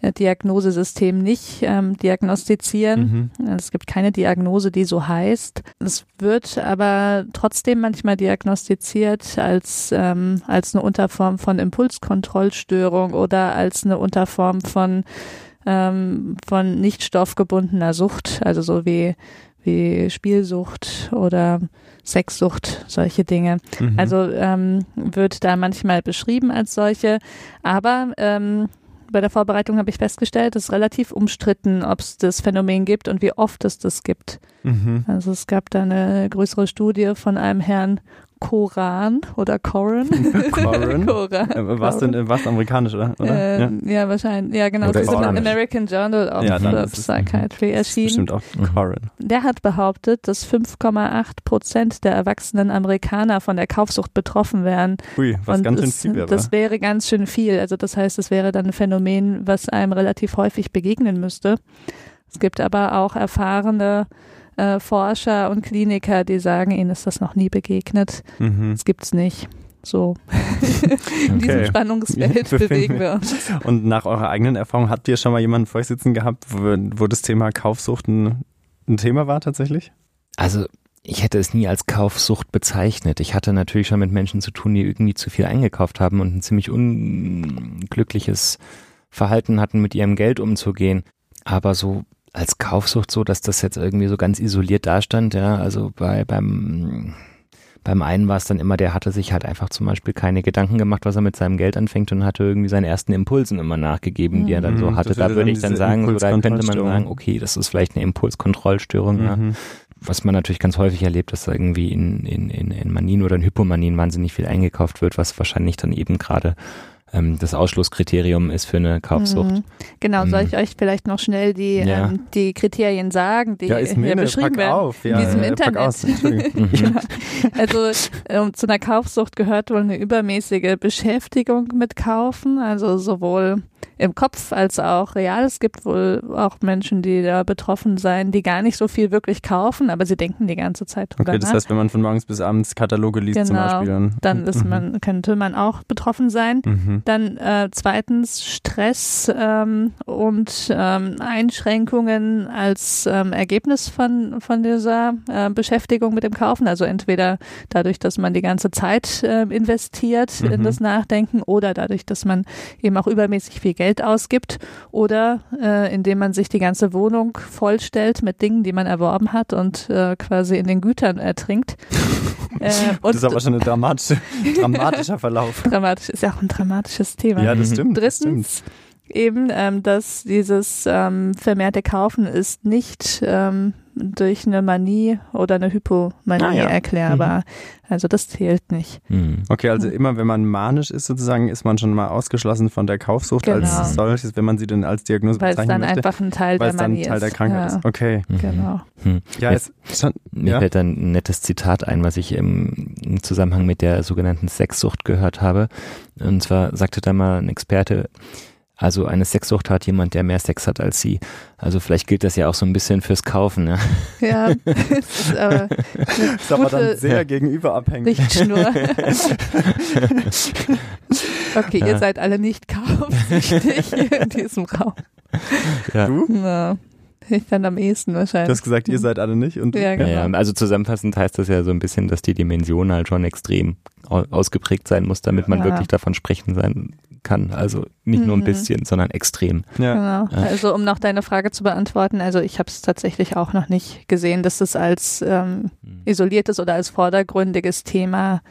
äh, Diagnosesystem nicht ähm, diagnostizieren. Mhm. Es gibt keine Diagnose, die so heißt. Es wird aber trotzdem manchmal diagnostiziert als, ähm, als eine Unterform von Impulskontrollstörung oder als eine Unterform von ähm, von nicht stoffgebundener Sucht, also so wie wie Spielsucht oder Sexsucht, solche Dinge. Mhm. Also ähm, wird da manchmal beschrieben als solche, aber ähm, bei der Vorbereitung habe ich festgestellt, es ist relativ umstritten, ob es das Phänomen gibt und wie oft es das gibt. Mhm. Also es gab da eine größere Studie von einem Herrn Koran oder Koran. Koran. Koran. Äh, was denn, was amerikanisch, oder? Äh, ja. ja. wahrscheinlich. Ja, genau. Oder das ist im American Journal of ja, Psychiatry erschienen. Bestimmt auch Koran. Der hat behauptet, dass 5,8 Prozent der erwachsenen Amerikaner von der Kaufsucht betroffen wären. Ui, was Und ganz schön viel wäre. Das wäre ganz schön viel. Also das heißt, es wäre dann ein Phänomen, was einem relativ häufig begegnen müsste. Es gibt aber auch erfahrene äh, Forscher und Kliniker, die sagen, ihnen ist das noch nie begegnet. Mhm. Das gibt's nicht. So, in okay. diesem Spannungsfeld bewegen wir uns. Und nach eurer eigenen Erfahrung, habt ihr schon mal jemanden vor euch sitzen gehabt, wo, wo das Thema Kaufsucht ein, ein Thema war tatsächlich? Also ich hätte es nie als Kaufsucht bezeichnet. Ich hatte natürlich schon mit Menschen zu tun, die irgendwie zu viel eingekauft haben und ein ziemlich unglückliches Verhalten hatten, mit ihrem Geld umzugehen. Aber so als Kaufsucht so, dass das jetzt irgendwie so ganz isoliert dastand, ja, also bei, beim, beim einen war es dann immer, der hatte sich halt einfach zum Beispiel keine Gedanken gemacht, was er mit seinem Geld anfängt und hatte irgendwie seinen ersten Impulsen immer nachgegeben, die er dann so Mhm, hatte. das Da würde ich dann sagen, so, da könnte man sagen, okay, das ist vielleicht eine Impulskontrollstörung, ja. Mhm. Was man natürlich ganz häufig erlebt, dass da irgendwie in, in, in, in Manien oder in Hypomanien wahnsinnig viel eingekauft wird, was wahrscheinlich dann eben gerade ähm, das Ausschlusskriterium ist für eine Kaufsucht. Mhm. Genau, soll Mhm. ich euch vielleicht noch schnell die, Ja. ähm, die Kriterien sagen, die Ja, ist hier mir beschrieben pack werden? auf. Ja, in diesem äh, Internet. Pack aus. Mhm. Ja, also ähm, zu einer Kaufsucht gehört wohl eine übermäßige Beschäftigung mit Kaufen, also sowohl im Kopf als auch real. Es gibt wohl auch Menschen, die da betroffen sein, die gar nicht so viel wirklich kaufen, aber sie denken die ganze Zeit drüber Okay, das heißt, wenn man von morgens bis abends Kataloge liest zum Genau. Beispiel, dann, Dann ist Mhm. man, könnte man auch betroffen sein. Mhm. Dann äh, zweitens Stress ähm, und ähm, Einschränkungen als ähm, Ergebnis von, von dieser äh, Beschäftigung mit dem Kaufen. Also entweder dadurch, dass man die ganze Zeit äh, investiert in Mhm. das Nachdenken oder dadurch, dass man eben auch übermäßig viel Geld ausgibt oder äh, indem man sich die ganze Wohnung vollstellt mit Dingen, die man erworben hat und äh, quasi in den Gütern ertrinkt. äh, Das ist aber schon ein dramatische, dramatischer Verlauf. dramatisch ist ja auch ein dramatisches Thema. Ja, das stimmt. das stimmt. Drittens eben, ähm, dass dieses ähm, vermehrte Kaufen ist nicht ähm, durch eine Manie oder eine Hypomanie Ah, ja. erklärbar. Also das zählt nicht. Mhm. Okay, also immer wenn man manisch ist sozusagen, ist man schon mal ausgeschlossen von der Kaufsucht Genau. als solches, wenn man sie denn als Diagnose Weil es bezeichnen dann möchte. einfach ein Teil weil der es dann Manie Teil der ist. Krankheit ja, ist. Okay. Mhm. Genau. Mhm. Ja, Mir- ist schon, Mir ja. fällt dann ein nettes Zitat ein, was ich im, im Zusammenhang mit der sogenannten Sexsucht gehört habe. Und zwar sagte da mal ein Experte, also eine Sexsucht hat jemand, der mehr Sex hat als sie. Also vielleicht gilt das ja auch so ein bisschen fürs Kaufen. Ja? Ja, es ist aber eine ist aber dann sehr gegenüberabhängig. Richtschnur. okay, ihr Ja. seid alle nicht kaufsüchtig in diesem Raum. Ja. Du? Na, ich dann am ehesten Du wahrscheinlich. hast gesagt, ihr seid alle nicht und du? Ja, genau. Ja, also zusammenfassend heißt das ja so ein bisschen, dass die Dimension halt schon extrem au- ausgeprägt sein muss, damit man Ja. wirklich davon sprechen sein kann. Also nicht nur ein Mhm. bisschen, sondern extrem. Ja. Genau. Also um noch deine Frage zu beantworten, also ich habe es tatsächlich auch noch nicht gesehen, dass es als ähm, isoliertes oder als vordergründiges Thema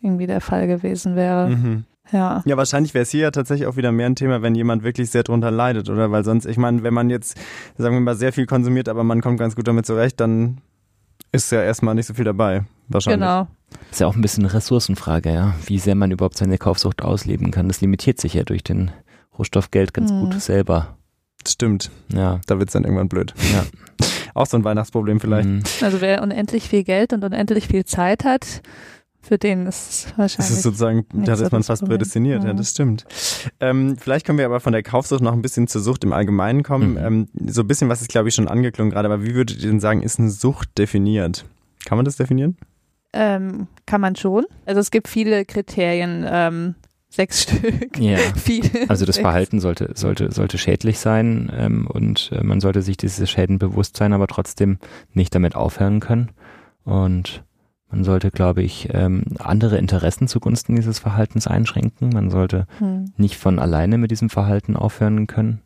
irgendwie der Fall gewesen wäre. Mhm. Ja. Ja, wahrscheinlich wäre es hier ja tatsächlich auch wieder mehr ein Thema, wenn jemand wirklich sehr drunter leidet, oder? Weil sonst, ich meine, wenn man jetzt, sagen wir mal, sehr viel konsumiert, aber man kommt ganz gut damit zurecht, dann ist ja erstmal nicht so viel dabei. Wahrscheinlich. Genau. Ist ja auch ein bisschen eine Ressourcenfrage, ja. Wie sehr man überhaupt seine Kaufsucht ausleben kann. Das limitiert sich ja durch den Rohstoffgeld ganz Mhm. gut selber. Stimmt. Ja. Da wird's dann irgendwann blöd. Ja. Auch so ein Weihnachtsproblem vielleicht. Mhm. Also wer unendlich viel Geld und unendlich viel Zeit hat, für den ist es Das wahrscheinlich. ist sozusagen, da ist man das fast Problem. prädestiniert, ja, Mhm. das stimmt. Ähm, vielleicht können wir aber von der Kaufsucht noch ein bisschen zur Sucht im Allgemeinen kommen. Mhm. Ähm, so ein bisschen, was ist, glaube ich, schon angeklungen gerade, aber wie würdet ihr denn sagen, ist eine Sucht definiert? Kann man das definieren? Ähm, kann man schon. Also es gibt viele Kriterien, ähm, sechs Stück. Ja. Viele. Also das Sechs. Verhalten sollte, sollte, sollte schädlich sein ähm, und äh, man sollte sich diese Schäden bewusst sein, aber trotzdem nicht damit aufhören können. Und man sollte, glaube ich, ähm, andere Interessen zugunsten dieses Verhaltens einschränken. Man sollte Hm. nicht von alleine mit diesem Verhalten aufhören können.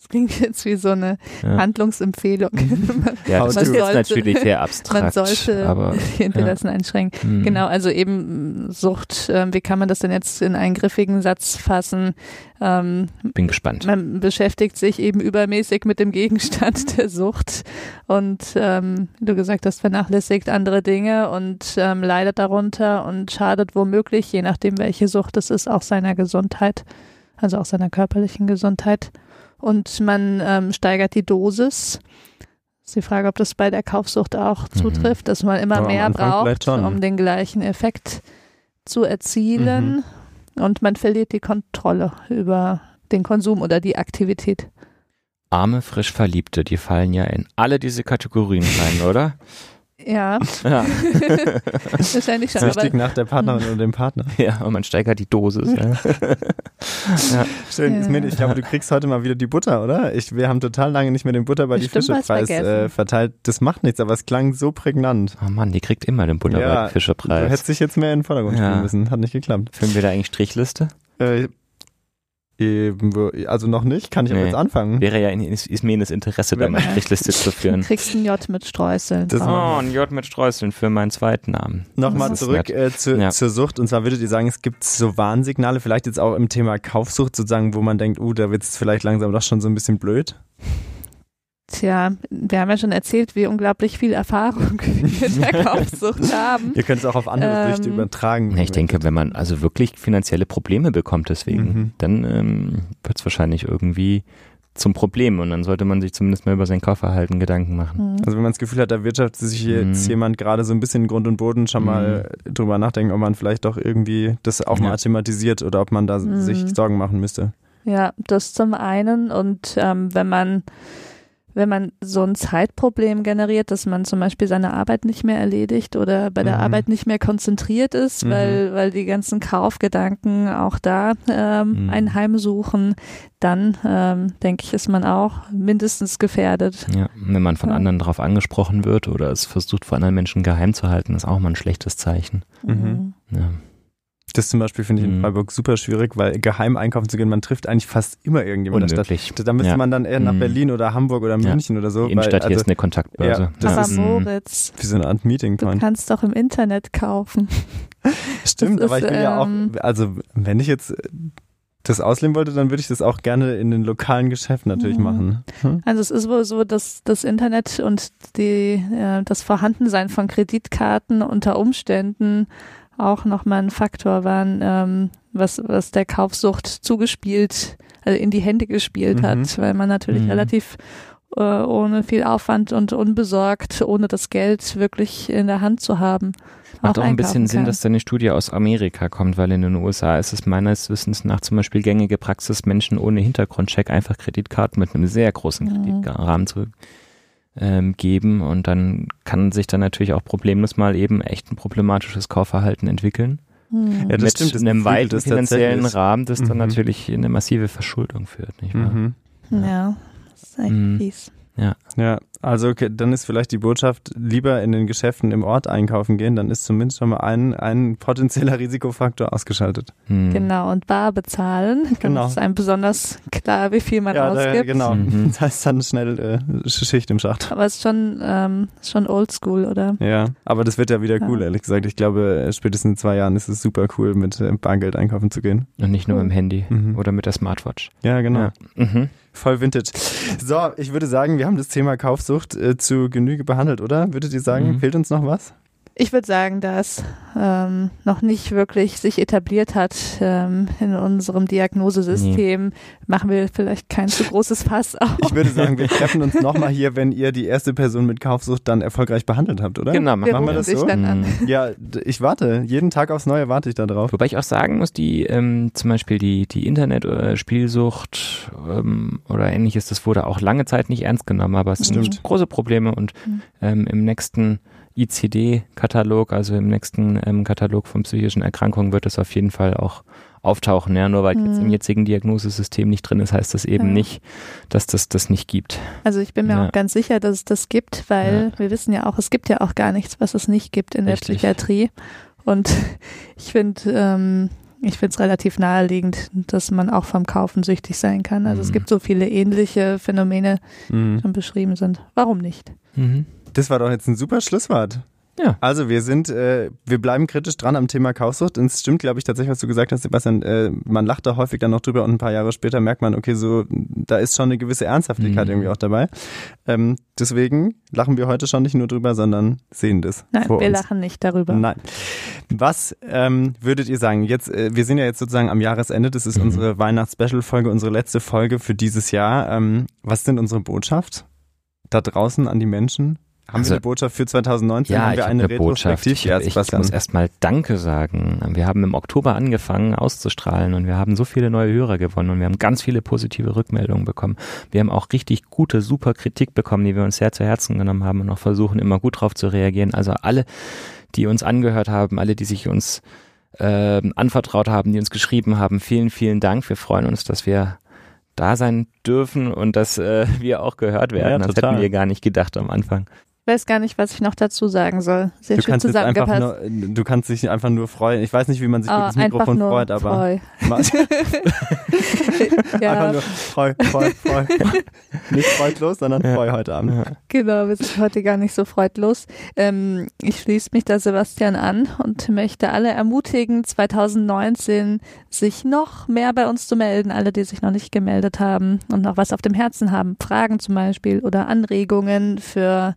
Das klingt jetzt wie so eine Ja, Handlungsempfehlung. ja das ist Man jetzt sollte- natürlich sehr Man abstrakt. sollte aber, die Interessen einschränken. hm, Genau, also eben Sucht, ähm, wie kann man das denn jetzt in einen griffigen Satz fassen? Ähm, bin gespannt. man beschäftigt sich eben übermäßig mit dem Gegenstand der Sucht und ähm, wie du gesagt hast, vernachlässigt andere Dinge und ähm, leidet darunter und schadet womöglich, je nachdem welche Sucht es ist, auch seiner Gesundheit, also auch seiner körperlichen Gesundheit. Und man ähm, steigert die Dosis. Ist die Frage, ob das bei der Kaufsucht auch Mhm. zutrifft, dass man immer am mehr braucht, um den gleichen Effekt zu erzielen. Mhm. Und man verliert die Kontrolle über den Konsum oder die Aktivität. Arme, frisch Verliebte, die fallen ja in alle diese Kategorien rein, oder? Ja, Ja, wahrscheinlich schon. Süchtig nach der Partnerin oder dem Partner. ja und man steigert die Dosis. Ja. ja. Schön, Ja. Ich glaube, du kriegst heute mal wieder die Butter, oder? Ich, wir haben total lange nicht mehr den Butter bei die Fische-Preis äh, verteilt. Das macht nichts, aber es klang so prägnant. Oh Mann, die kriegt immer den Butter Ja, bei Du Fischerpreis. hättest dich jetzt mehr in den Vordergrund Ja. stellen müssen. Hat nicht geklappt. Filmen wir da eigentlich Strichliste? Äh, also noch nicht, kann ich nee. aber jetzt anfangen. Wäre ja in, ist, ist mir in das Interesse, da mal Strichliste zu führen. Du kriegst ein J mit Streuseln. Das oh, ein J mit Streuseln für meinen zweiten Namen. Nochmal zurück äh, zu, ja. zur Sucht. Und zwar würdet ihr sagen, es gibt so Warnsignale, vielleicht jetzt auch im Thema Kaufsucht sozusagen, wo man denkt, uh, da wird es vielleicht langsam doch schon so ein bisschen blöd? Tja, wir haben ja schon erzählt, wie unglaublich viel Erfahrung wir mit der Kaufsucht haben. Ihr könnt es auch auf andere ähm, Süchte übertragen. Ja, ich denke, wenn man also wirklich finanzielle Probleme bekommt deswegen, mhm. dann ähm, wird es wahrscheinlich irgendwie zum Problem und dann sollte man sich zumindest mal über sein Kaufverhalten Gedanken machen. Mhm. Also wenn man das Gefühl hat, da wirtschaftet sich jetzt mhm. jemand gerade so ein bisschen Grund und Boden, schon mal mhm. drüber nachdenken, ob man vielleicht doch irgendwie das auch ja. mal thematisiert oder ob man da mhm. sich Sorgen machen müsste. Ja, das zum einen und ähm, wenn man wenn man so ein Zeitproblem generiert, dass man zum Beispiel seine Arbeit nicht mehr erledigt oder bei der mhm. Arbeit nicht mehr konzentriert ist, mhm. weil, weil die ganzen Kaufgedanken auch da ähm, mhm. ein Heim suchen, dann ähm, denke ich, ist man auch mindestens gefährdet. Ja, wenn man von ja. anderen darauf angesprochen wird oder es versucht, vor anderen Menschen geheim zu halten, ist auch mal ein schlechtes Zeichen. Mhm. Ja. Das zum Beispiel finde ich in mhm. Freiburg super schwierig, weil geheim einkaufen zu gehen, man trifft eigentlich fast immer irgendjemand Unmöglich. in der Stadt. Da müsste ja. man dann eher nach mhm. Berlin oder Hamburg oder München ja. oder so. Die Innenstadt weil, also, hier ist eine Kontaktbörse. Ja, das ja. ist Moritz. Wie so eine Art Meeting. Du kannst doch im Internet kaufen. Stimmt, aber ich will ähm, ja auch, ähm, also wenn ich jetzt das ausleben wollte, dann würde ich das auch gerne in den lokalen Geschäften natürlich mhm. machen. Hm? Also es ist wohl so, dass das Internet und die, äh, das Vorhandensein von Kreditkarten unter Umständen auch nochmal ein Faktor waren, ähm, was, was der Kaufsucht zugespielt, also in die Hände gespielt mhm. hat, weil man natürlich mhm. relativ äh, ohne viel Aufwand und unbesorgt, ohne das Geld wirklich in der Hand zu haben. Macht auch, auch ein bisschen Sinn, dass da eine Studie aus Amerika kommt, weil in den USA ist es meines Wissens nach zum Beispiel gängige Praxis, Menschen ohne Hintergrundcheck einfach Kreditkarten mit einem sehr großen mhm. Kreditrahmen zu ähm, geben und dann kann sich dann natürlich auch problemlos mal eben echt ein problematisches Kaufverhalten entwickeln. Ja, das mit stimmt, das einem weiten finanziellen Rahmen, das dann mhm. natürlich in eine massive Verschuldung führt, nicht wahr? Mhm. Ja, das ist echt mhm. fies. Ja. Ja, also okay, dann ist vielleicht die Botschaft, lieber in den Geschäften im Ort einkaufen gehen, dann ist zumindest schon mal ein, ein potenzieller Risikofaktor ausgeschaltet. Hm. Genau, und bar bezahlen. Genau. Das ist einem besonders klar, wie viel man ja, ausgibt. Da, genau, mhm. das heißt dann schnell äh, Schicht im Schacht. Aber es ist schon, ähm, schon oldschool, oder? Ja, aber das wird ja wieder cool, ja. ehrlich gesagt. Ich glaube, äh, spätestens in zwei Jahren ist es super cool, mit äh, Bargeld einkaufen zu gehen. Und nicht nur mit dem Handy mhm. oder mit der Smartwatch. Ja, genau. Ja. Mhm. Voll Vintage. So, ich würde sagen, wir haben das Thema Kaufsucht äh, zu Genüge behandelt, oder? Würdet ihr sagen, mhm. fehlt uns noch was? Ich würde sagen, dass ähm, noch nicht wirklich sich etabliert hat ähm, in unserem Diagnosesystem, nee. machen wir vielleicht kein zu großes Fass auf. Ich würde sagen, wir treffen uns nochmal hier, wenn ihr die erste Person mit Kaufsucht dann erfolgreich behandelt habt, oder? Genau, wir machen wir das so? Dann an. Mhm. Ja, ich warte. Jeden Tag aufs Neue warte ich da drauf. Wobei ich auch sagen muss, die ähm, zum Beispiel die, die Internet-Spielsucht ähm, oder ähnliches, das wurde auch lange Zeit nicht ernst genommen, aber es Stimmt. sind große Probleme und mhm. ähm, im nächsten ICD-Katalog, also im nächsten ähm, Katalog von psychischen Erkrankungen, wird es auf jeden Fall auch auftauchen. Ja, nur weil mhm. jetzt im jetzigen Diagnosesystem nicht drin ist, heißt das eben ja. nicht, dass das das nicht gibt. Also ich bin mir ja. auch ganz sicher, dass es das gibt, weil ja. wir wissen ja auch, es gibt ja auch gar nichts, was es nicht gibt in Richtig. der Psychiatrie. Und ich finde, ähm, ich finde es relativ naheliegend, dass man auch vom Kaufen süchtig sein kann. Also mhm. es gibt so viele ähnliche Phänomene, mhm. die schon beschrieben sind. Warum nicht? Mhm. Das war doch jetzt ein super Schlusswort. Ja. Also wir sind, äh, wir bleiben kritisch dran am Thema Kaufsucht. Und es stimmt, glaube ich, tatsächlich, was du gesagt hast, Sebastian. Äh, man lacht da häufig dann noch drüber und ein paar Jahre später merkt man, okay, so da ist schon eine gewisse Ernsthaftigkeit mhm. irgendwie auch dabei. Ähm, deswegen lachen wir heute schon nicht nur drüber, sondern sehen das. Nein, wir uns. lachen nicht darüber. Nein. Was ähm, würdet ihr sagen? Jetzt, äh, wir sind ja jetzt sozusagen am Jahresende. Das ist mhm. unsere Weihnachts-Special-Folge, unsere letzte Folge für dieses Jahr. Ähm, was sind unsere Botschaft da draußen an die Menschen? Haben also, wir eine Botschaft für 2019? Ja, haben wir ich eine, eine Botschaft. Ich, ich, ich muss erstmal Danke sagen. Wir haben im Oktober angefangen auszustrahlen und wir haben so viele neue Hörer gewonnen und wir haben ganz viele positive Rückmeldungen bekommen. Wir haben auch richtig gute, super Kritik bekommen, die wir uns sehr zu Herzen genommen haben und auch versuchen, immer gut drauf zu reagieren. Also alle, die uns angehört haben, alle, die sich uns äh, anvertraut haben, die uns geschrieben haben, vielen, vielen Dank. Wir freuen uns, dass wir da sein dürfen und dass äh, wir auch gehört werden. Ja, das hätten wir gar nicht gedacht am Anfang weiß gar nicht, was ich noch dazu sagen soll. Sehr du schön kannst zusammengepasst. Nur, du kannst dich einfach nur freuen. Ich weiß nicht, wie man sich oh, für das Mikrofon freut, aber. ja. Einfach nur freu, freu, freu. Nicht freudlos, sondern ja. freu heute Abend. Genau, wir sind heute gar nicht so freudlos. Ähm, ich schließe mich da Sebastian an und möchte alle ermutigen, 2019 sich noch mehr bei uns zu melden. Alle, die sich noch nicht gemeldet haben und noch was auf dem Herzen haben. Fragen zum Beispiel oder Anregungen für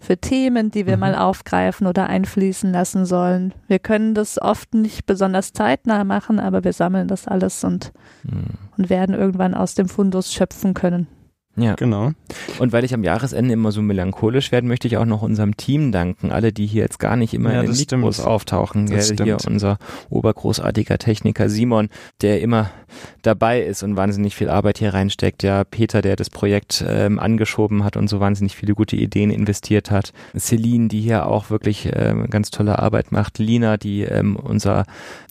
für Themen, die wir mhm. mal aufgreifen oder einfließen lassen sollen. Wir können das oft nicht besonders zeitnah machen, aber wir sammeln das alles und, mhm. und werden irgendwann aus dem Fundus schöpfen können. Ja, genau. Und weil ich am Jahresende immer so melancholisch werde, möchte ich auch noch unserem Team danken. Alle, die hier jetzt gar nicht immer ja, in den Mikros stimmt. auftauchen. Das ja, hier unser obergroßartiger Techniker Simon, der immer dabei ist und wahnsinnig viel Arbeit hier reinsteckt. Ja, Peter, der das Projekt ähm, angeschoben hat und so wahnsinnig viele gute Ideen investiert hat. Celine, die hier auch wirklich ähm, ganz tolle Arbeit macht. Lina, die ähm, unser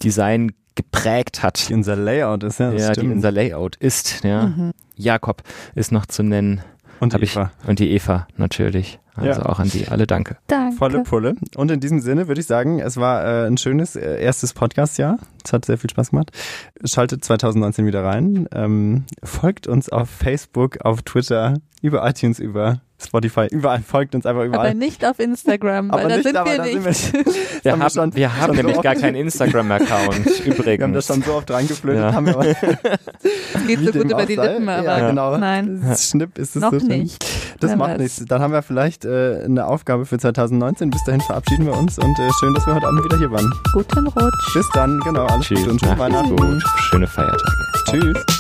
Design geprägt hat. Die unser Layout ist, ja. ja, stimmt. die unser Layout ist, ja. Mhm. Jakob ist noch zu nennen. Und die Eva. Ich, und die Eva, natürlich. Also ja. auch an die alle danke. Danke. Volle Pulle. Und in diesem Sinne würde ich sagen, es war äh, ein schönes äh, erstes Podcast-Jahr. Es hat sehr viel Spaß gemacht. Schaltet 2019 wieder rein. Ähm, folgt uns auf Facebook, auf Twitter, über iTunes, über Spotify, überall folgt uns einfach überall. Aber nicht auf Instagram, weil da nicht, sind wir nicht. Sind wir, wir, haben, schon, wir haben nämlich so gar keinen Instagram-Account übrigens. Wir haben das schon so oft reingeflötet. Ja. Haben wir es geht so gut über die Lippen, aber ja, genau. nein. Schnipp ist es Noch so nicht. Das Wer macht weiß. nichts. Dann haben wir vielleicht äh, eine Aufgabe für 2019. Bis dahin verabschieden wir uns und äh, schön, dass wir heute Abend wieder hier waren. Guten Rutsch. Bis dann, genau. Alles Tschüss. Gute und schöne Weihnachten. Gut. Schöne Feiertage. Tschüss.